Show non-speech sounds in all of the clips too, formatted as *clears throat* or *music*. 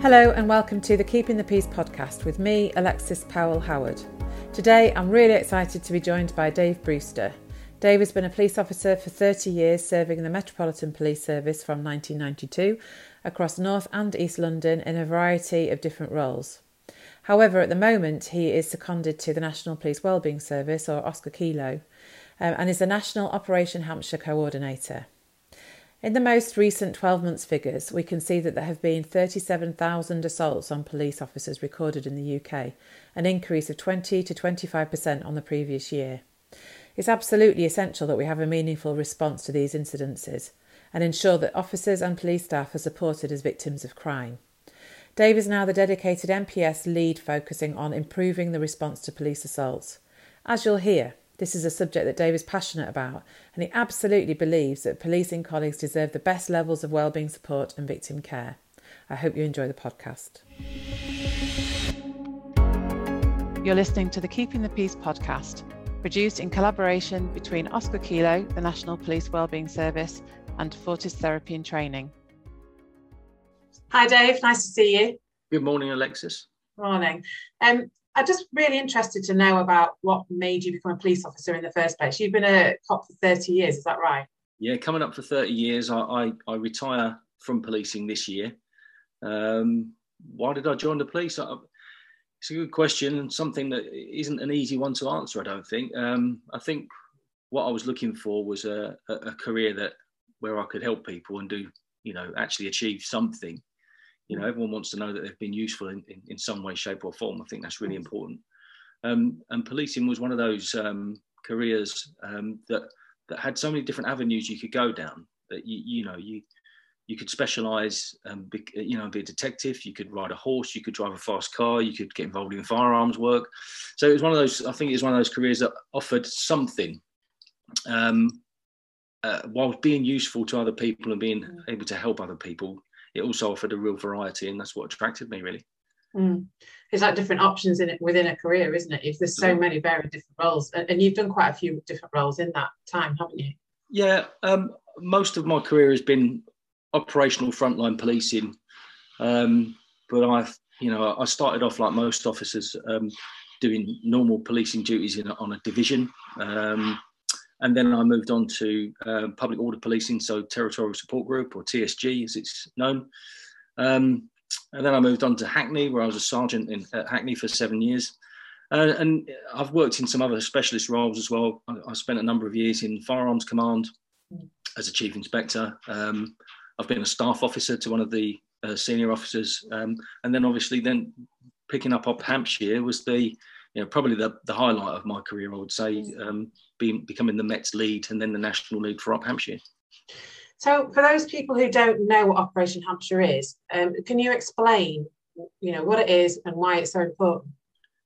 Hello, and welcome to the Keeping the Peace podcast with me, Alexis Powell Howard. Today, I'm really excited to be joined by Dave Brewster. Dave has been a police officer for 30 years, serving the Metropolitan Police Service from 1992 across North and East London in a variety of different roles. However, at the moment, he is seconded to the National Police Wellbeing Service, or Oscar Kilo, um, and is the National Operation Hampshire Coordinator. In the most recent 12 months figures, we can see that there have been 37,000 assaults on police officers recorded in the UK, an increase of 20 to 25% on the previous year. It's absolutely essential that we have a meaningful response to these incidences and ensure that officers and police staff are supported as victims of crime. Dave is now the dedicated NPS lead focusing on improving the response to police assaults. As you'll hear, this is a subject that Dave is passionate about, and he absolutely believes that policing colleagues deserve the best levels of wellbeing support and victim care. I hope you enjoy the podcast. You're listening to the Keeping the Peace podcast, produced in collaboration between Oscar Kilo, the National Police Wellbeing Service, and Fortis Therapy and Training. Hi, Dave. Nice to see you. Good morning, Alexis. Morning. Um, I'm just really interested to know about what made you become a police officer in the first place. You've been a cop for 30 years, is that right? Yeah, coming up for 30 years. I, I, I retire from policing this year. Um, why did I join the police? I, it's a good question and something that isn't an easy one to answer, I don't think. Um, I think what I was looking for was a, a, a career that where I could help people and do, you know, actually achieve something you know everyone wants to know that they've been useful in, in, in some way shape or form. I think that's really important. Um, and policing was one of those um, careers um, that that had so many different avenues you could go down that you you know you you could specialize um, be, you know be a detective. You could ride a horse. You could drive a fast car. You could get involved in firearms work. So it was one of those i think it was one of those careers that offered something um, uh, while being useful to other people and being mm. able to help other people it also offered a real variety, and that's what attracted me really. Mm. It's like different options in it within a career, isn't it? If there's so many very different roles, and you've done quite a few different roles in that time, haven't you? Yeah, um, most of my career has been operational frontline policing, um, but I've you know I started off like most officers um, doing normal policing duties in, on a division. Um, and then I moved on to uh, public order policing, so Territorial Support Group or TSG as it's known. Um, and then I moved on to Hackney, where I was a sergeant in at Hackney for seven years. Uh, and I've worked in some other specialist roles as well. I, I, spent a number of years in Firearms Command as a chief inspector. Um, I've been a staff officer to one of the uh, senior officers, um, and then obviously then picking up Op Hampshire was the you know probably the, the highlight of my career. I would say um, being becoming the Met's lead and then the national lead for Op Hampshire. So, for those people who don't know what Operation Hampshire is, um, can you explain, you know, what it is and why it's so important?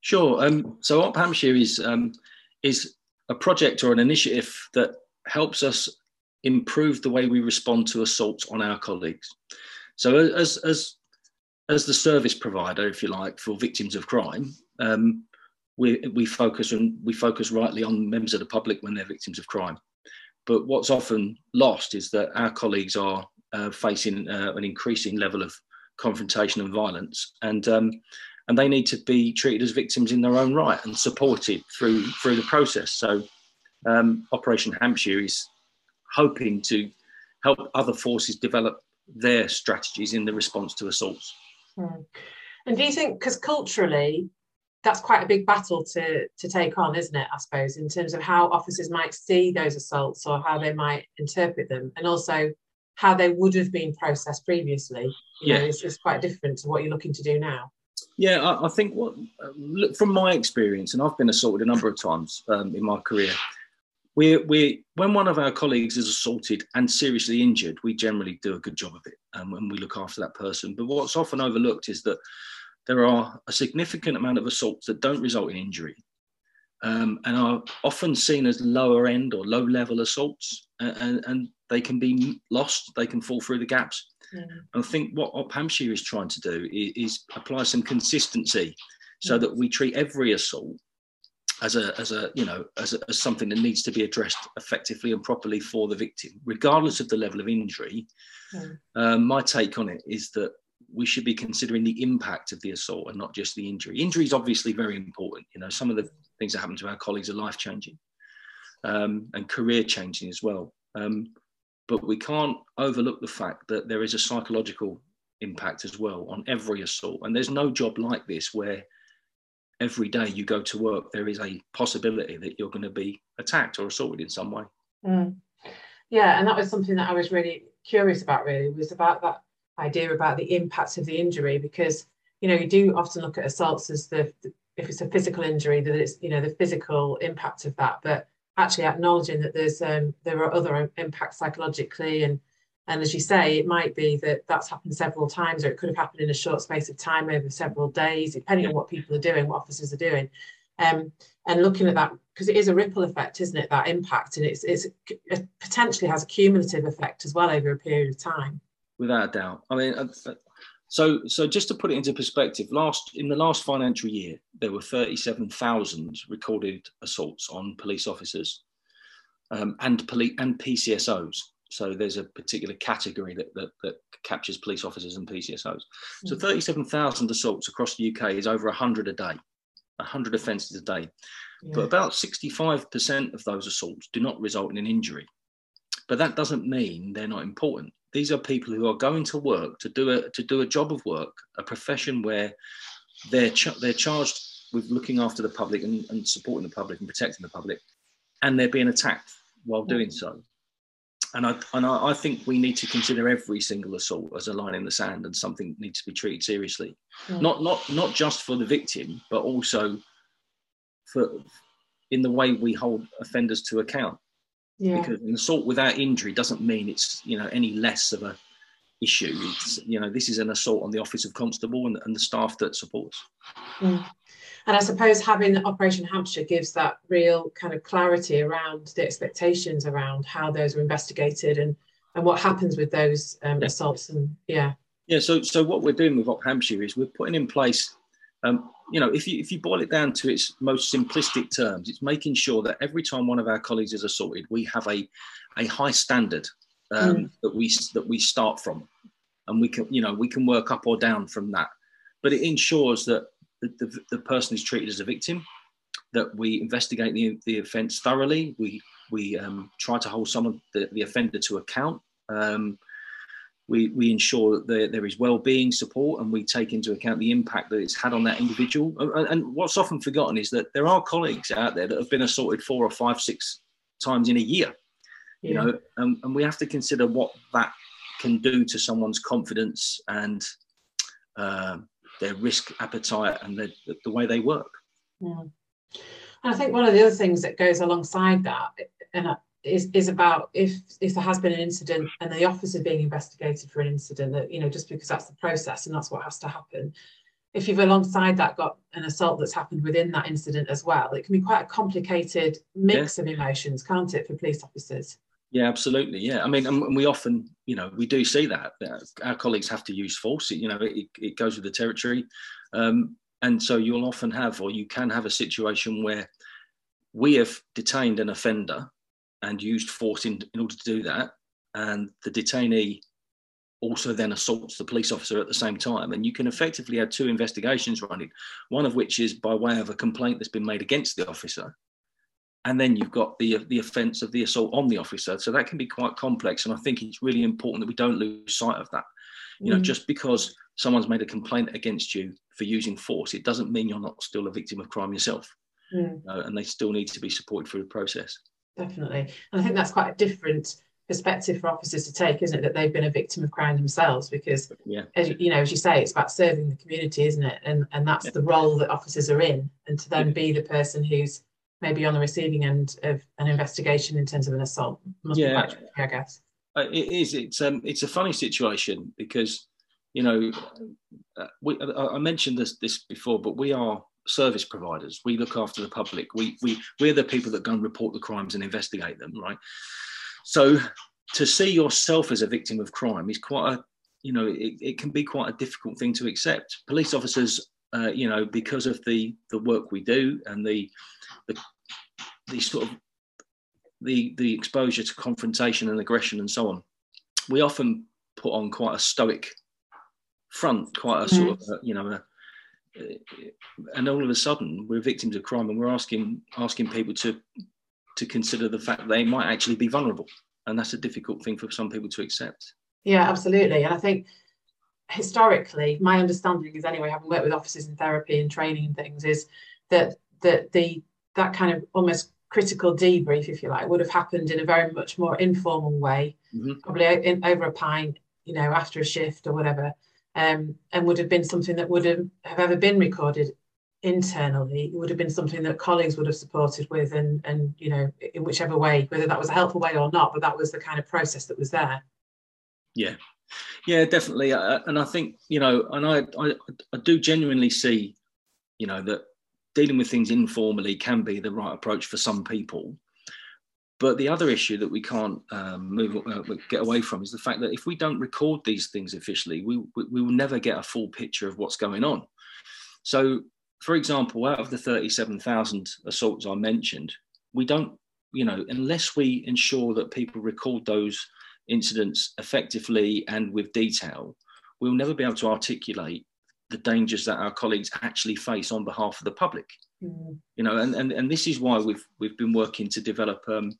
Sure. Um, so, Op Hampshire is um, is a project or an initiative that helps us improve the way we respond to assaults on our colleagues. So, as as as the service provider, if you like, for victims of crime, um, we, we focus and we focus rightly on members of the public when they're victims of crime. But what's often lost is that our colleagues are uh, facing uh, an increasing level of confrontation and violence, and um, and they need to be treated as victims in their own right and supported through through the process. So, um, Operation Hampshire is hoping to help other forces develop their strategies in the response to assaults. Hmm. And do you think, because culturally, that's quite a big battle to to take on, isn't it? I suppose in terms of how officers might see those assaults or how they might interpret them, and also how they would have been processed previously. You yeah, know, it's, it's, quite different to what you're looking to do now. Yeah, I, I think what look from my experience, and I've been assaulted a number of times um, in my career. We, we, when one of our colleagues is assaulted and seriously injured, we generally do a good job of it, um, and we look after that person. But what's often overlooked is that there are a significant amount of assaults that don't result in injury um, and are often seen as lower end or low level assaults, and, and, they can be lost, they can fall through the gaps. Yeah. I think what Op Hampshire is trying to do is, is apply some consistency so that we treat every assault as a as a you know as, a, as something that needs to be addressed effectively and properly for the victim regardless of the level of injury um, my take on it is that we should be considering the impact of the assault and not just the injury. Injury is obviously very important. You know, some of the things that happen to our colleagues are life changing um, and career changing as well. Um, but we can't overlook the fact that there is a psychological impact as well on every assault. And there's no job like this where every day you go to work, there is a possibility that you're going to be attacked or assaulted in some way. Mm. Yeah, and that was something that I was really curious about. Really, was about that idea about the impact of the injury because you know you do often look at assaults as the, the if it's a physical injury that it's you know the physical impact of that, but actually acknowledging that there's um, there are other impacts psychologically and and as you say it might be that that's happened several times or it could have happened in a short space of time over several days depending on what people are doing what officers are doing. Um, and looking at that because it is a ripple effect isn't it that impact? And it's, it's it potentially has a cumulative effect as well over a period of time without a doubt i mean uh, uh, so, so just to put it into perspective, last in the last financial year, there were 37,000 recorded assaults on police officers um, and police and PCSOs. So there's a particular category that, that, that captures police officers and PCSOs. So 37,000 assaults across the UK is over 100 a day, 100 offences a day. Yeah. But about 65% of those assaults do not result in an injury. But that doesn't mean they're not important these are people who are going to work to do a to do a job of work, a profession where they're ch- they're charged with looking after the public and, and supporting the public and protecting the public, and they're being attacked while doing mm. so. And I and I, I think we need to consider every single assault as a line in the sand and something needs to be treated seriously, yeah. not not not just for the victim, but also for in the way we hold offenders to account. Yeah. Because an assault without injury doesn't mean it's you know any less of a issue. It's you know this is an assault on the office of constable and, and the staff that supports. Mm. And I suppose having Operation Hampshire gives that real kind of clarity around the expectations around how those are investigated and and what happens with those um, yeah. assaults and yeah. Yeah. So so what we're doing with Op Hampshire is we're putting in place um, you know, if you if you boil it down to its most simplistic terms, it's making sure that every time one of our colleagues is assaulted, we have a a high standard um, mm. that we that we start from, and we can you know we can work up or down from that. But it ensures that the, the, the person is treated as a victim, that we investigate the, the offence thoroughly, we we um, try to hold someone the, the offender to account. Um, we, we ensure that there, there is well-being support and we take into account the impact that it's had on that individual and, and, what's often forgotten is that there are colleagues out there that have been assaulted four or five six times in a year yeah. you know and, and, we have to consider what that can do to someone's confidence and uh, their risk appetite and the, the way they work yeah. and i think one of the other things that goes alongside that and is, is about if if there has been an incident and the officer being investigated for an incident that you know just because that's the process and that's what has to happen. If you've alongside that got an assault that's happened within that incident as well it can be quite a complicated mix yeah. of emotions can't it for police officers? Yeah absolutely yeah. I mean and we often you know we do see that, that our colleagues have to use force you know it, it goes with the territory. Um, and so you'll often have or you can have a situation where we have detained an offender and used force in, in order to do that. And the detainee also then assaults the police officer at the same time. And you can effectively have two investigations running, one of which is by way of a complaint that's been made against the officer. And then you've got the, the offence of the assault on the officer. So that can be quite complex. And I think it's really important that we don't lose sight of that. You know, mm. just because someone's made a complaint against you for using force, it doesn't mean you're not still a victim of crime yourself. Mm. And they still need to be supported through the process definitely. And I think that's quite a different perspective for officers to take, isn't it? That they've been a victim of crime themselves, because yeah. as you, know, as you say, it's about serving the community, isn't it? And and that's yeah. the role that officers are in, and to then yeah. be the person who's maybe on the receiving end of an investigation in terms of an assault must yeah. be quite tricky, I guess. Uh, it is. It's um, it's a funny situation because you know, uh, we, I mentioned this this before, but we are service providers. We look after the public. We we we're the people that go and report the crimes and investigate them, right? So to see yourself as a victim of crime is quite a you know it, it can be quite a difficult thing to accept. Police officers, uh, you know, because of the the work we do and the the, the sort of the the exposure to confrontation and aggression and so on, we often put on quite a stoic front, quite a sort of, a, you know, a, and all of a sudden we're victims of crime and we're asking asking people to to consider the fact they might actually be vulnerable. And that's a difficult thing for some people to accept. Yeah absolutely. And i think historically my understanding is anyway having worked with officers in therapy and training and things is that that the that kind of almost critical debrief if you like would have happened in a very much more informal way mm-hmm. probably in, over a pint you know after a shift or whatever um, and would have been something that would have, have ever been recorded internally it would have been something that colleagues would have supported with and and you know in whichever way whether that was a helpful way or not but that was the kind of process that was there. Yeah. Yeah definitely. Uh, and i think you know and I, I i do genuinely see you know that dealing with things informally can be the right approach for some people but the other issue that we can't um, move uh, get away from is the fact that if we don't record these things officially, we, we, will never get a full picture of what's going on. So, for example, out of the 37,000 assaults I mentioned, we don't, you know, unless we ensure that people record those incidents effectively and with detail, we'll never be able to articulate the dangers that our colleagues actually face on behalf of the public. Mm. You know, and, and and this is why we've we've been working to develop um,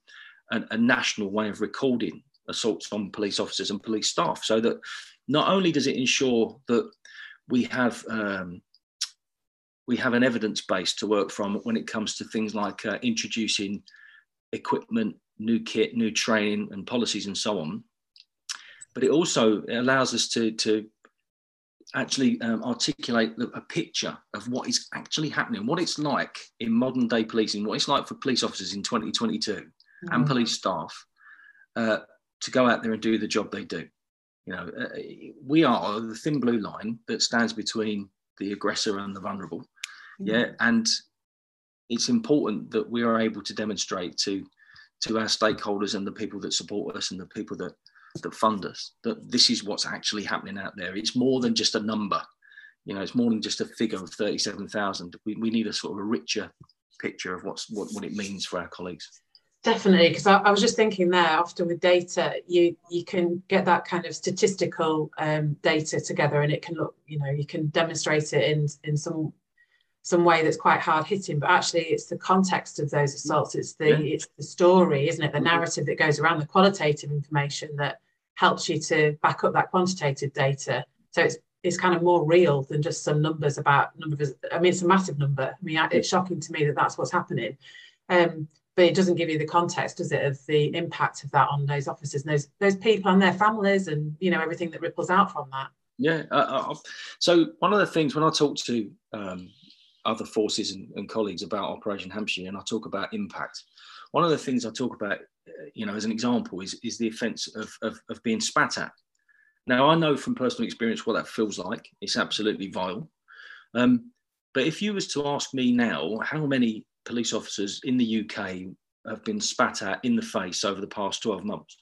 a, a national way of recording assaults on police officers and police staff, so that not only does it ensure that we have um, we have an evidence base to work from when it comes to things like uh, introducing equipment, new kit, new training, and policies, and so on. But it also allows us to to actually um, articulate a picture of what is actually happening, what it's like in modern day policing, what it's like for police officers in 2022 mm. and police staff uh, to go out there and do the job they do. You know, uh, we are the thin blue line that stands between the aggressor and the vulnerable. Mm. Yeah, and it's important that we are able to demonstrate to to our stakeholders and the people that support us and the people that that fund us that this is what's actually happening out there. It's more than just a number. You know it's more than just a figure of 37,000 we, we need a sort of a richer picture of what's what, what it means for our colleagues. Definitely because I, I, was just thinking there often with data you you can get that kind of statistical um, data together and it can look you know you can demonstrate it in in some some way that's quite hard hitting but actually it's the context of those assaults. It's the yeah. it's the story isn't it? The narrative that goes around the qualitative information that helps you to back up that quantitative data. So it's it's kind of more real than just some numbers about numbers i mean it's a massive number. I mean it's shocking to me that that's what's happening. Um, but it doesn't give you the context does it of the impact of that on those officers and those those people and their families and you know everything that ripples out from that. Yeah uh, uh, so one of the things when i talk to um, other forces and, and, colleagues about Operation Hampshire, and I talk about impact. One of the things I talk about, uh, you know, as an example, is is the offence of, of, of being spat at. Now, I know from personal experience what that feels like. It's absolutely vile. Um, but if you was to ask me now, how many police officers in the UK have been spat at in the face over the past 12 months,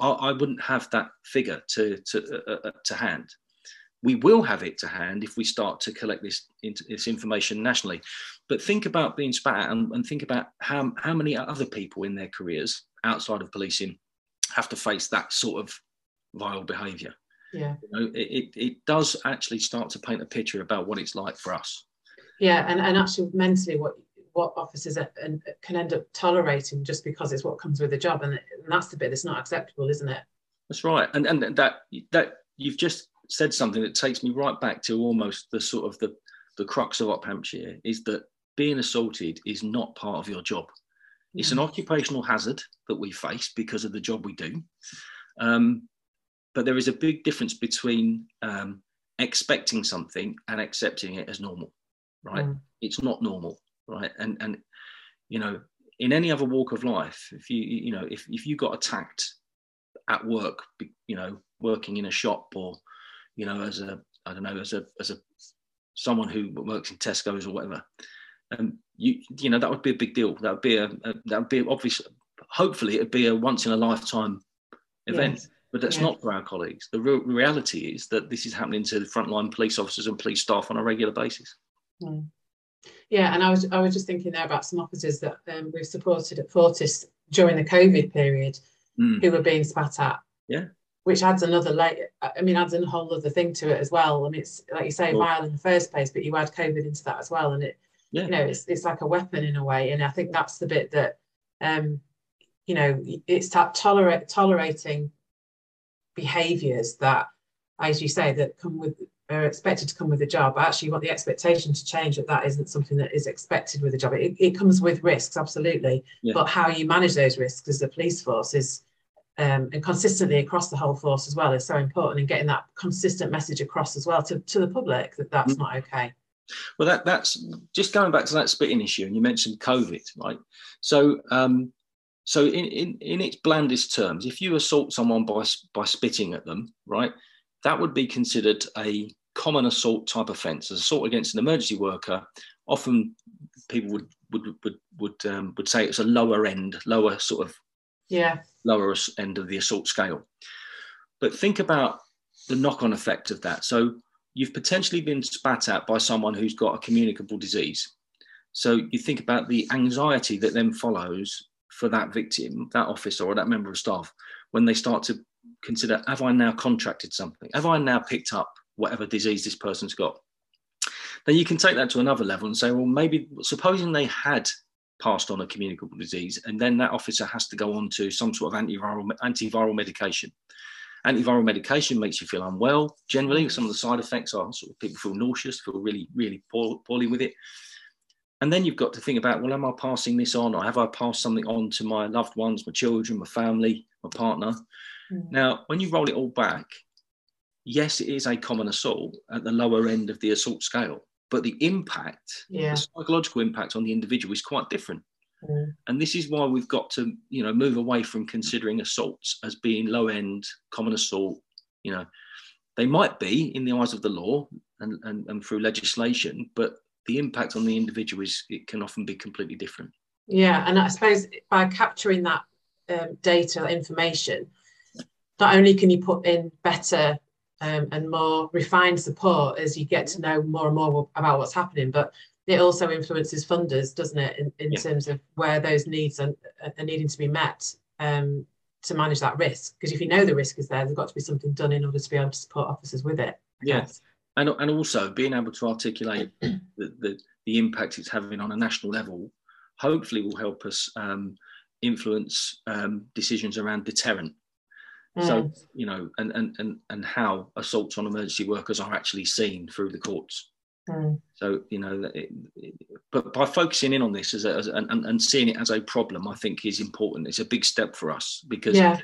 I, I wouldn't have that figure to to, uh, uh to hand we will have it to hand if we start to collect this, this information nationally. But think about being spat at and, and, think about how, how many other people in their careers outside of policing have to face that sort of vile behaviour. Yeah. You know, it, it does actually start to paint a picture about what it's like for us. Yeah, and, and actually mentally what what officers and can end up tolerating just because it's what comes with the job and, and that's the bit that's not acceptable isn't it that's right and and that that you've just said something that takes me right back to almost the sort of the, the crux of Op Hampshire is that being assaulted is not part of your job. It's an occupational hazard that we face because of the job we do. Um, but there is a big difference between um, expecting something and accepting it as normal, right? Mm. It's not normal, right? And and you know, in any other walk of life, if you you know, if if you got attacked at work, you know, working in a shop or you know, as a I don't know, as a as a someone who works in Tesco's or whatever, um, you you know that would be a big deal. That would be a, a that would be obviously, hopefully, it'd be a once in a lifetime event. Yes. But that's yes. not for our colleagues. The real reality is that this is happening to the frontline police officers and police staff on a regular basis. Mm. Yeah, and I was I was just thinking there about some officers that um, we've supported at Fortis during the COVID period mm. who were being spat at. Yeah which adds another layer. I mean, adds a whole other thing to it as well. I mean, it's like you say, vile in the first place, but you add COVID into that as well, and it, yeah. you know, it's it's like a weapon in a way. And I think that's the bit that, um, you know, it's that tolerate tolerating behaviours that, as you say, that come with are expected to come with a job. I actually want the expectation to change that that isn't something that is expected with a job. It, it comes with risks, absolutely, yeah. but how you manage those risks as a police force is um, and consistently across the whole force as well is so important in getting that consistent message across as well to, to the public that that's mm. not okay. Well, that that's just going back to that spitting issue, and you mentioned COVID, right? So, um, so in, in in its blandest terms, if you assault someone by by spitting at them, right, that would be considered a common assault type offence. As assault against an emergency worker, often people would would would would um, would say it's a lower end, lower sort of yeah lower end of the assault scale. But think about the knock on effect of that. So you've potentially been spat at by someone who's got a communicable disease. So you think about the anxiety that then follows for that victim, that officer, or that member of staff when they start to consider have I now contracted something? Have I now picked up whatever disease this person's got? Then you can take that to another level and say, well, maybe supposing they had passed on a communicable disease, and then that officer has to go on to some sort of antiviral antiviral medication. Antiviral medication makes you feel unwell. Generally, some of the side effects are sort of people feel nauseous, feel really, really poor, poorly with it. And then you've got to think about, well, am I passing this on, or have I passed something on to my loved ones, my children, my family, my partner? Mm. Now, when you roll it all back, yes, it is a common assault at the lower end of the assault scale but the impact, yeah. the psychological impact on the individual is quite different. Mm. And this is why we've got to, you know, move away from considering assaults as being low end, common assault. You know, they might be in the eyes of the law and, and, and through legislation, but the impact on the individual is it can often be completely different. Yeah, and I suppose by capturing that um, data, information, not only can you put in better um, and more refined support as you get to know more and more about what's happening. But it also influences funders, doesn't it, in, in yeah. terms of where those needs are, are needing to be met um, to manage that risk? Because if you know the risk is there, there's got to be something done in order to be able to support officers with it. Yes. Yeah. And, and also being able to articulate *clears throat* the, the, the, impact it's having on a national level, hopefully will help us um, influence um, decisions around deterrent so mm. you know, and and and and how assaults on emergency workers are actually seen through the courts. Mm. So you know, it, it, but by focusing in on this as, a, as a, and, and seeing it as a problem, I think is important. It's a big step for us because yeah.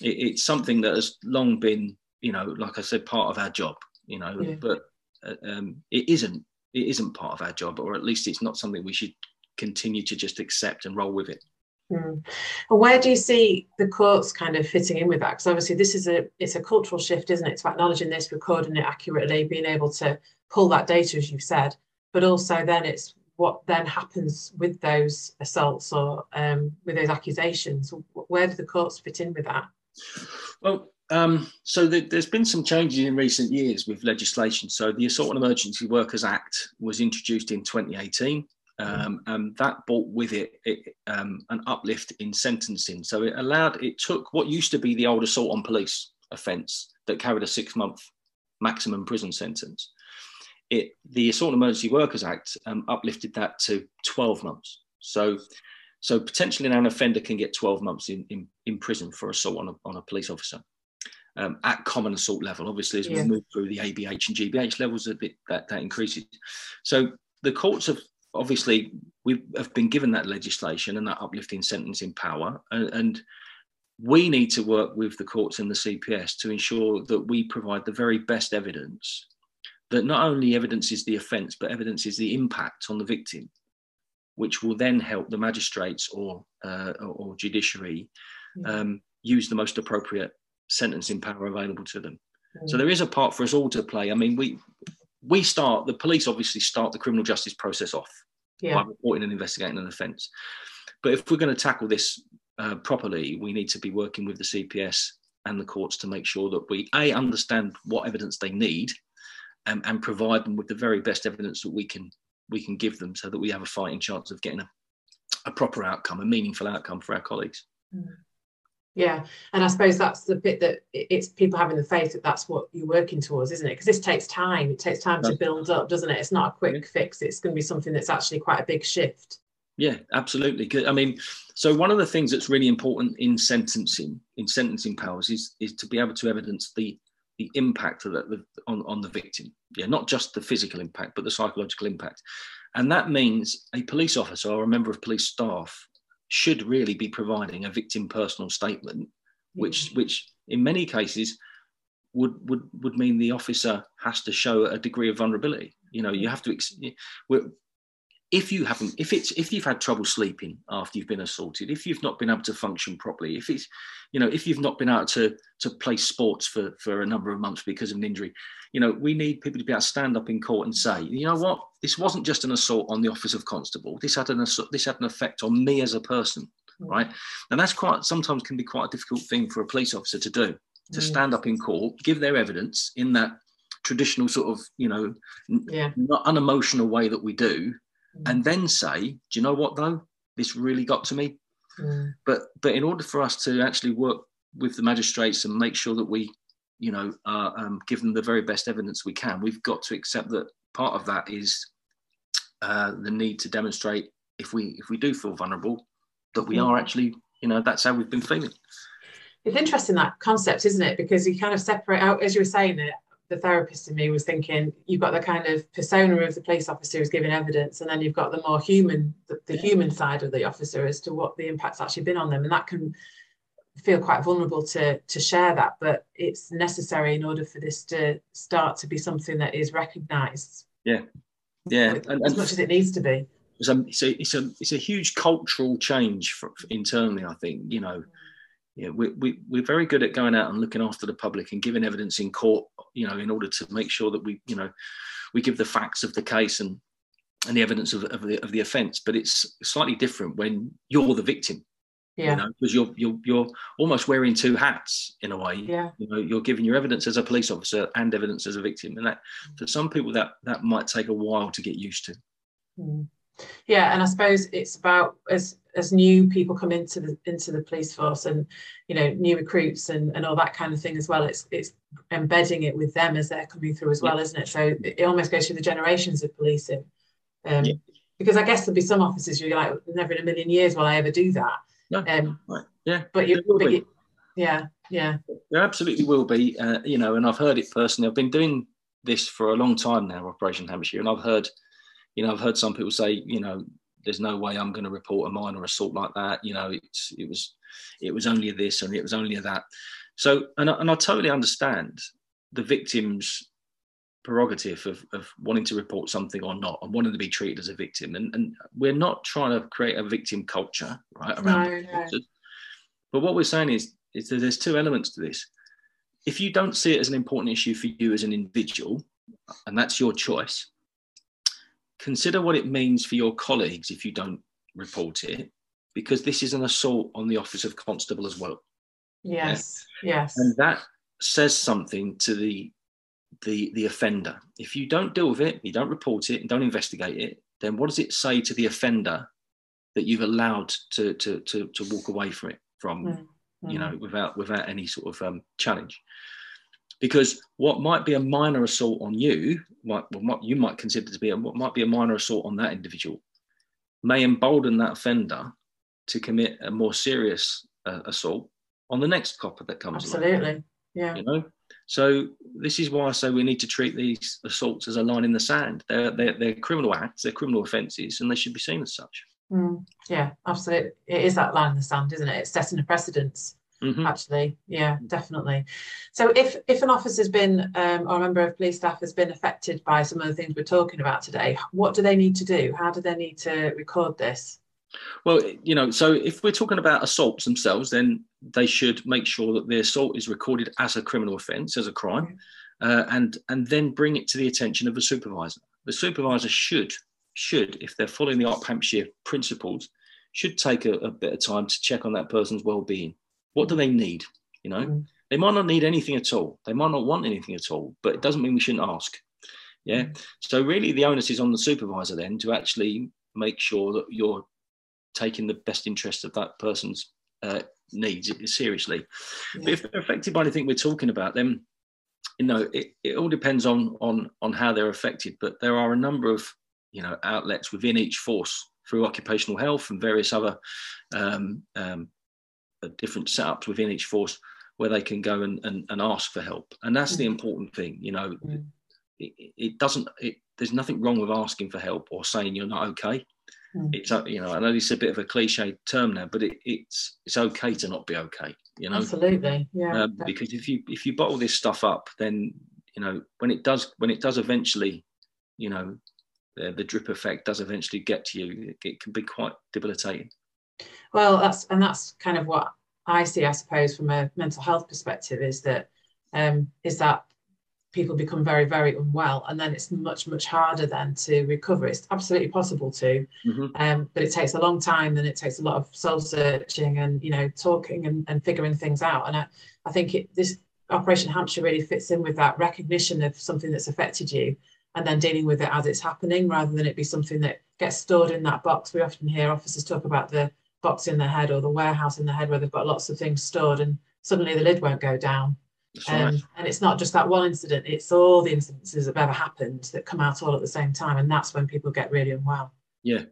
it, it's something that has long been, you know, like I said, part of our job. You know, yeah. but uh, um, it isn't. It isn't part of our job, or at least it's not something we should continue to just accept and roll with it. Mm. And where do you see the courts kind of fitting in with that? Because obviously this is a it's a cultural shift, isn't it? It's acknowledging this, recording it accurately, being able to pull that data, as you've said, but also then it's what then happens with those assaults or um, with those accusations. Where do the courts fit in with that? Well, um, so the, there's been some changes in recent years with legislation. So the Assault on Emergency Workers Act was introduced in 2018. Um, and that brought with it, it um, an uplift in sentencing. So it allowed, it took what used to be the old assault on police offence that carried a six month maximum prison sentence. It, the Assault on Emergency Workers Act um, uplifted that to 12 months. So, so potentially an offender can get 12 months in, in, in prison for assault on a, on a police officer. Um, at common assault level. Obviously, as yeah. we move through the ABH and GBH levels, a bit that, that increases. So the courts have obviously we have been given that legislation and that uplifting sentencing power and, and, we need to work with the courts and the CPS to ensure that we provide the very best evidence that not only evidences the offence but evidences the impact on the victim which will then help the magistrates or uh, or judiciary um, use the most appropriate sentencing power available to them. Mm. so there is a part for us all to play. I mean we we start the police obviously start the criminal justice process off yeah. by reporting and investigating an offence. But if we're going to tackle this uh, properly, we need to be working with the CPS and the courts to make sure that we a understand what evidence they need, and, and provide them with the very best evidence that we can we can give them, so that we have a fighting chance of getting a, a proper outcome, a meaningful outcome for our colleagues. Mm. Yeah, and I suppose that's the bit that it's people having the faith that that's what you're working towards, isn't it? Because this takes time. It takes time to build up, doesn't it? It's not a quick fix. It's going to be something that's actually quite a big shift. Yeah, absolutely. I mean, so one of the things that's really important in sentencing, in sentencing powers, is is to be able to evidence the the impact of that on, on the victim. Yeah, not just the physical impact, but the psychological impact. And that means a police officer or a member of police staff should really be providing a victim personal statement, which mm. which in many cases would would would mean the officer has to show a degree of vulnerability. You know, you have to. If you haven't, if it's if you've had trouble sleeping after you've been assaulted, if you've not been able to function properly, if it's, you know, if you've not been able to to play sports for for a number of months because of an injury, you know, we need people to be able to stand up in court and say, you know what, this wasn't just an assault on the office of constable. This had an assault, this had an effect on me as a person, mm. right? And that's quite sometimes can be quite a difficult thing for a police officer to do, to mm. stand up in court, give their evidence in that traditional sort of, you know, yeah. not unemotional way that we do. And then say, do you know what though, this really got to me. Mm. But but in order for us to actually work with the magistrates and make sure that we you know, uh, um, give them the very best evidence we can. We've got to accept that part of that is uh, the need to demonstrate if we if we do feel vulnerable that we are actually, you know, that's how we've been feeling. It's interesting that concept, isn't it? Because you kind of separate out, as you were saying it, the therapist in me was thinking you've got the kind of persona of the police officer who's giving evidence, and then you've got the more human, the, the human side of the officer as to what the impact's actually been on them, and that can feel quite vulnerable to to share that but it's necessary in order for this to start to be something that is recognized. Yeah. Yeah as and, much as it needs to be. It's a, it's a, it's a, it's a huge cultural change for, for internally i think you know mm. Yeah, we, we, we're very good at going out and looking after the public and giving evidence in court, you know, in order to make sure that we, you know, we give the facts of the case and, and the evidence of, of, the, of the offence. But it's slightly different when you're the victim yeah. you know because you're you're you're almost wearing two hats in a way yeah you know you're giving your evidence as a police officer and evidence as a victim and that for some people that that might take a while to get used to mm. yeah and i suppose it's about as as new people come into the into the police force and you know new recruits and and all that kind of thing as well it's it's embedding it with them as they're coming through as well yeah. isn't it so it almost goes through the generations of policing um, yeah. because i guess there'll be some officers you're like never in a million years will i ever do that no, um, right. yeah, but you, but you, yeah, yeah, there absolutely will be. Uh, you know, and I've heard it personally. I've been doing this for a long time now, Operation Hampshire, and I've heard, you know, I've heard some people say, you know, there's no way I'm going to report a minor assault like that. You know, it's it was, it was only this and it was only that. So, and I, and I totally understand the victims prerogative of, of wanting to report something or not and wanting to be treated as a victim. And, and we're not trying to create a victim culture, right? Around no, no. But what we're saying is, is that there's two elements to this. If you don't see it as an important issue for you as an individual, and that's your choice, consider what it means for your colleagues if you don't report it, because this is an assault on the office of constable as well. Yes, yeah? yes. And that says something to the the the offender. If you don't deal with it, you don't report it, and don't investigate it, then what does it say to the offender that you've allowed to to to, to walk away from it from mm. you know without without any sort of um, challenge? Because what might be a minor assault on you, might what you might consider to be a, what might be a minor assault on that individual, may embolden that offender to commit a more serious uh, assault on the next copper that comes Absolutely. along. Yeah. You know, so this is why I say we need to treat these assaults as a line in the sand. They're, they're, they're criminal acts, they're criminal offences, and they should be seen as such. Mm, yeah, absolutely. It is that line in the sand, isn't it? It's setting a precedence. Mm-hmm. Actually, yeah, definitely. So, if if an officer's been um, or a member of police staff has been affected by some of the things we're talking about today, what do they need to do? How do they need to record this? Well, you know, so if we're talking about assaults themselves, then they should make sure that the assault is recorded as a criminal offence, as a crime, uh, and and then bring it to the attention of the supervisor. The supervisor should should, if they're following the Op Hampshire principles, should take a, a bit of time to check on that person's well-being. What do they need? You know, mm. they might not need anything at all. They might not want anything at all, but it doesn't mean we shouldn't ask. Yeah. Mm. So really, the onus is on the supervisor then to actually make sure that you're taking the best interest of that person's uh, needs seriously. Yeah. But if they're affected by anything we're talking about, then you know it, it all depends on on on how they're affected. But there are a number of you know outlets within each force through occupational health and various other um, um, different setups within each force where they can go and, and, and ask for help. And that's mm. the important thing, you know, mm. it, it, doesn't, it, there's nothing wrong with asking for help or saying you're not okay. Mm. It's, uh, you know, I know it's a bit of a cliche term now, but it, it's, it's okay to not be okay, you know? Absolutely. Yeah. Um, because if you, if you bottle this stuff up, then, you know, when it does, when it does eventually, you know, the, the drip effect does eventually get to you, it, it can be quite debilitating. Well, that's, and that's kind of what I see, I suppose, from a mental health perspective, is that um, is that people become very, very unwell, and then it's much, much harder then to recover. It's absolutely possible to, mm-hmm. um, but it takes a long time, and it takes a lot of soul searching and you know talking and, and figuring things out. And I, I think it, this Operation Hampshire really fits in with that recognition of something that's affected you, and then dealing with it as it's happening, rather than it be something that gets stored in that box. We often hear officers talk about the box in their head or the warehouse in their head where they've got lots of things stored and suddenly the lid won't go down. Um, right. And it's not just that one incident, it's all the incidences that have ever happened that come out all at the same time. And that's when people get really unwell. Yeah.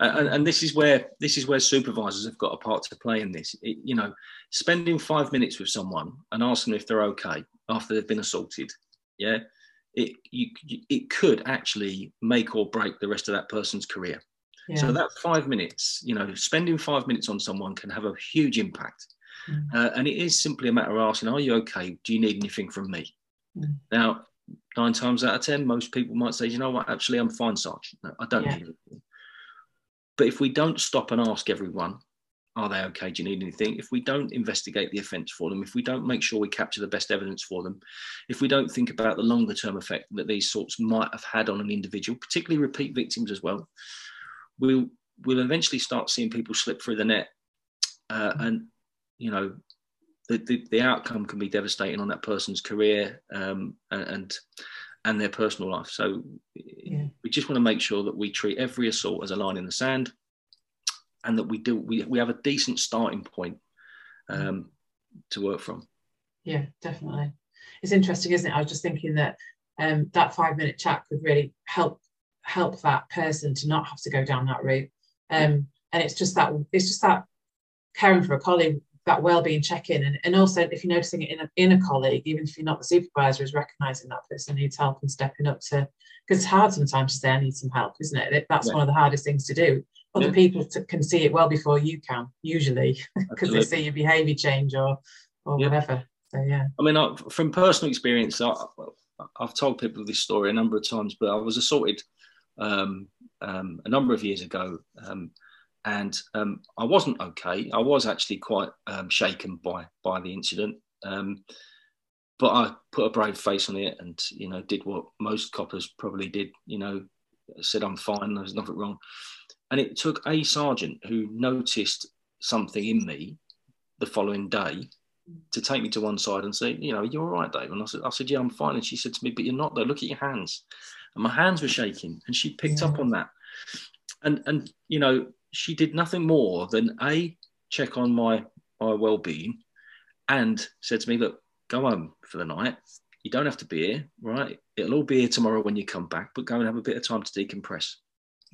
And, and this is where this is where supervisors have got a part to play in this. It, you know, spending five minutes with someone and asking if they're okay after they've been assaulted, yeah, it you, it could actually make or break the rest of that person's career. So that five minutes, you know, spending five minutes on someone can have a huge impact. Mm. Uh, and it is simply a matter of asking, "Are you okay? Do you need anything from me?" Mm. Now, nine times out of ten, most people might say, "You know what? Actually, I'm fine, Sarge. No, I don't yeah. need anything." But if we don't stop and ask everyone, "Are they okay? Do you need anything?" If we don't investigate the offence for them, if we don't make sure we capture the best evidence for them, if we don't think about the longer term effect that these sorts might have had on an individual, particularly repeat victims as well, we'll we'll eventually start seeing people slip through the net, uh, and you know, the, the, the outcome can be devastating on that person's career um, and and their personal life. So yeah. we just want to make sure that we treat every assault as a line in the sand, and that we do we we have a decent starting point um, to work from. Yeah, definitely. It's interesting, isn't it? I was just thinking that um, that five minute chat could really help help that person to not have to go down that route. Um, and it's just that it's just that caring for a colleague, that well-being check-in, and, and also if you're noticing it in a, in a colleague, even if you're not the supervisor, is recognizing that person needs help and stepping up to because it's hard sometimes to say I need some help, isn't it? That's yeah. one of the hardest things to do. Other yeah. people to, can see it well before you can, usually, *laughs* because they see your behaviour change or or yeah. whatever. So yeah. I mean, I, from personal experience, I, I've told people this story a number of times, but I was assaulted um, um, a number of years ago, um, and um, I wasn't okay. I was actually quite um, shaken by by the incident, um, but I put a brave face on it, and you know, did what most coppers probably did. You know, said I'm fine. There's nothing wrong, and it took a sergeant who noticed something in me the following day to take me to one side and say, you know, you're all right, Dave. And I said, I said, yeah, I'm fine. And she said to me, but you're not though. Look at your hands and my hands were shaking and she picked yeah. up on that and and you know she did nothing more than a check on my my well-being and said to me look go home for the night you don't have to be here right it'll all be here tomorrow when you come back but go and have a bit of time to decompress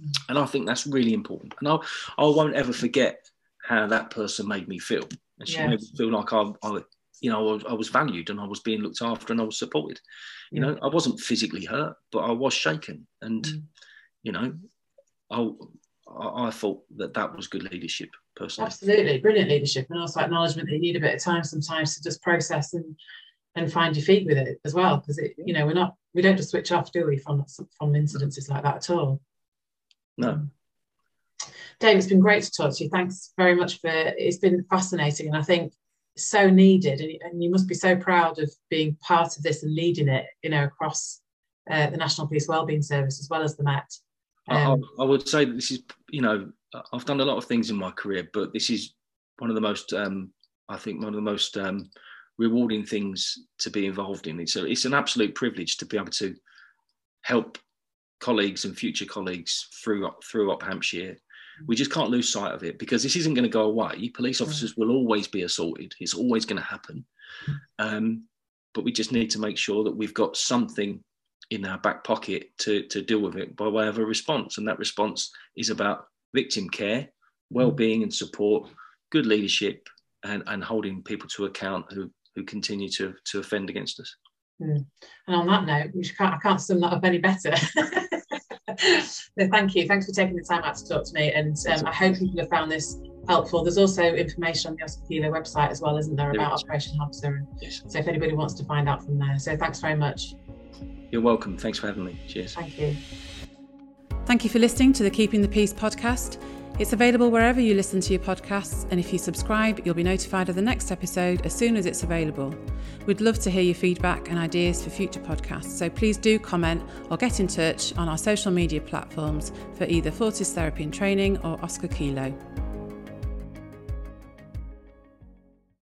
mm. and i think that's really important and I'll, i won't ever forget how that person made me feel and she yes. made me feel like I, I you know, I was, I was, valued and I was being looked after and I was supported. You know, I wasn't physically hurt, but I was shaken. And, mm. you know, I, I thought that that was good leadership, personally. Absolutely, brilliant leadership, and also acknowledgement that you need a bit of time sometimes to just process and and find your feet with it as well, because it, you know, we're not we don't just switch off, do we, from from incidences like that at all. No. Um, Dave, it's been great to talk to you. Thanks very much for it's been fascinating, and I think so needed and, and, you must be so proud of being part of this and leading it you know across uh, the national police wellbeing service as well as the met. Um, I, I, would say that this is you know i've done a lot of things in my career but this is one of the most um, i think one of the most um, rewarding things to be involved in. It's, a, it's an absolute privilege to be able to help colleagues and future colleagues through through Op Hampshire we just can't lose sight of it because this isn't going to go away. Police officers will always be assaulted. It's always going to happen. Um, but we just need to make sure that we've got something in our back pocket to, to deal with it by way of a response. And that response is about victim care, well-being and support, good leadership, and, and holding people to account who, who continue to, to offend against us. Mm. And on that note, which can't, I can't sum that up any better. *laughs* no, thank you. Thanks for taking the time out to talk to me. And um, I hope people have found this helpful. There's also information on the Oscar website as well, isn't there, about there Operation Hampshire? Yes. So if anybody wants to find out from there. So thanks very much. You're welcome. Thanks for having me. Cheers. Thank you. Thank you for listening to the Keeping the Peace podcast. It's available wherever you listen to your podcasts, and if you subscribe, you'll be notified of the next episode as soon as it's available. We'd love to hear your feedback and ideas for future podcasts, so please do comment or get in touch on our social media platforms for either Fortis Therapy and Training or Oscar Kilo.